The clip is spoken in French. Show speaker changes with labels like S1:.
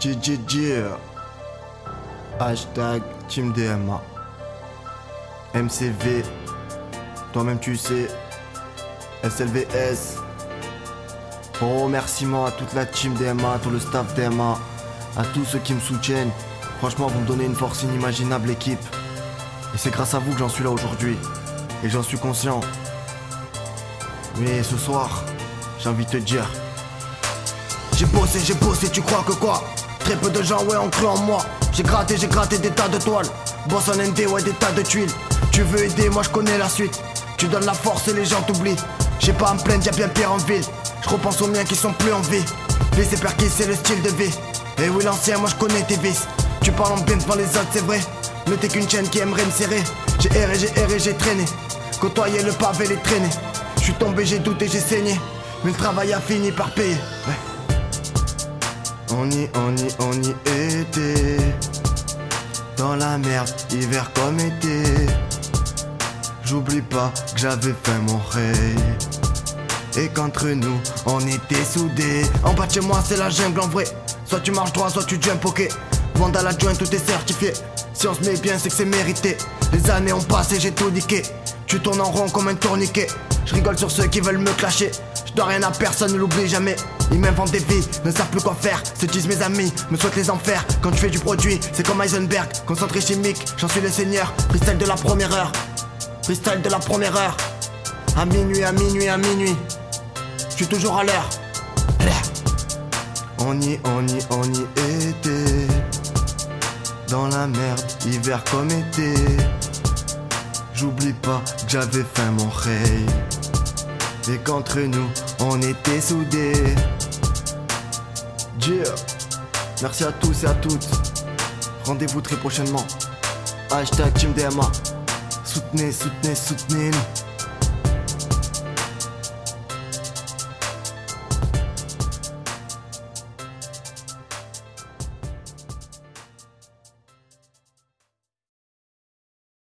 S1: GGG. Hashtag Team DMA. MCV. Toi-même tu sais. SLVS. Bon remerciement à toute la team DMA, à tout le staff DMA, à tous ceux qui me soutiennent. Franchement, vous me donnez une force inimaginable, l'équipe. Et c'est grâce à vous que j'en suis là aujourd'hui. Et j'en suis conscient. Mais ce soir, j'ai envie de te dire. J'ai bossé, j'ai bossé, tu crois que quoi? Très peu de gens, ouais, ont cru en moi. J'ai gratté, j'ai gratté des tas de toiles. Boss en ND, ouais, des tas de tuiles. Tu veux aider, moi je connais la suite. Tu donnes la force et les gens t'oublient. J'ai pas à me plaindre, y'a bien pire en ville. Je repense aux miens qui sont plus en vie. Laissez perquis, c'est le style de vie. Et oui, l'ancien, moi je connais tes vices. Tu parles en bien devant les autres, c'est vrai. Mais t'es qu'une chaîne qui aimerait me serrer. J'ai erré, j'ai erré, j'ai traîné. Côtoyer le pavé, les traîner. Je suis tombé, j'ai douté, j'ai saigné. Mais le travail a fini par payer. On y, on y, on y était. Dans la merde, hiver comme été. J'oublie pas que j'avais fait mon rêve. Et qu'entre nous, on était soudés. En bas de chez moi, c'est la jungle en vrai. Soit tu marches droit, soit tu jump ok. Vendre à la joint, tout est certifié. Si on se met bien, c'est que c'est mérité. Les années ont passé, j'ai tout niqué. Tu tournes en rond comme un tourniquet. Je rigole sur ceux qui veulent me clasher. Rien à personne, ne l'oublie jamais. Ils m'inventent des vies, ne savent plus quoi faire. Se disent mes amis, me souhaitent les enfers. Quand tu fais du produit, c'est comme Heisenberg. Concentré chimique, j'en suis le seigneur. Freestyle de la première heure. Freestyle de la première heure. À minuit, à minuit, à minuit. Je suis toujours à l'heure. On y, on y, on y était. Dans la merde, hiver comme été. J'oublie pas que j'avais fait mon rêve. Qu'entre nous, on était soudés. Yeah. Merci à tous et à toutes. Rendez-vous très prochainement. Hashtag Team DMA. Soutenez, soutenez, soutenez-nous.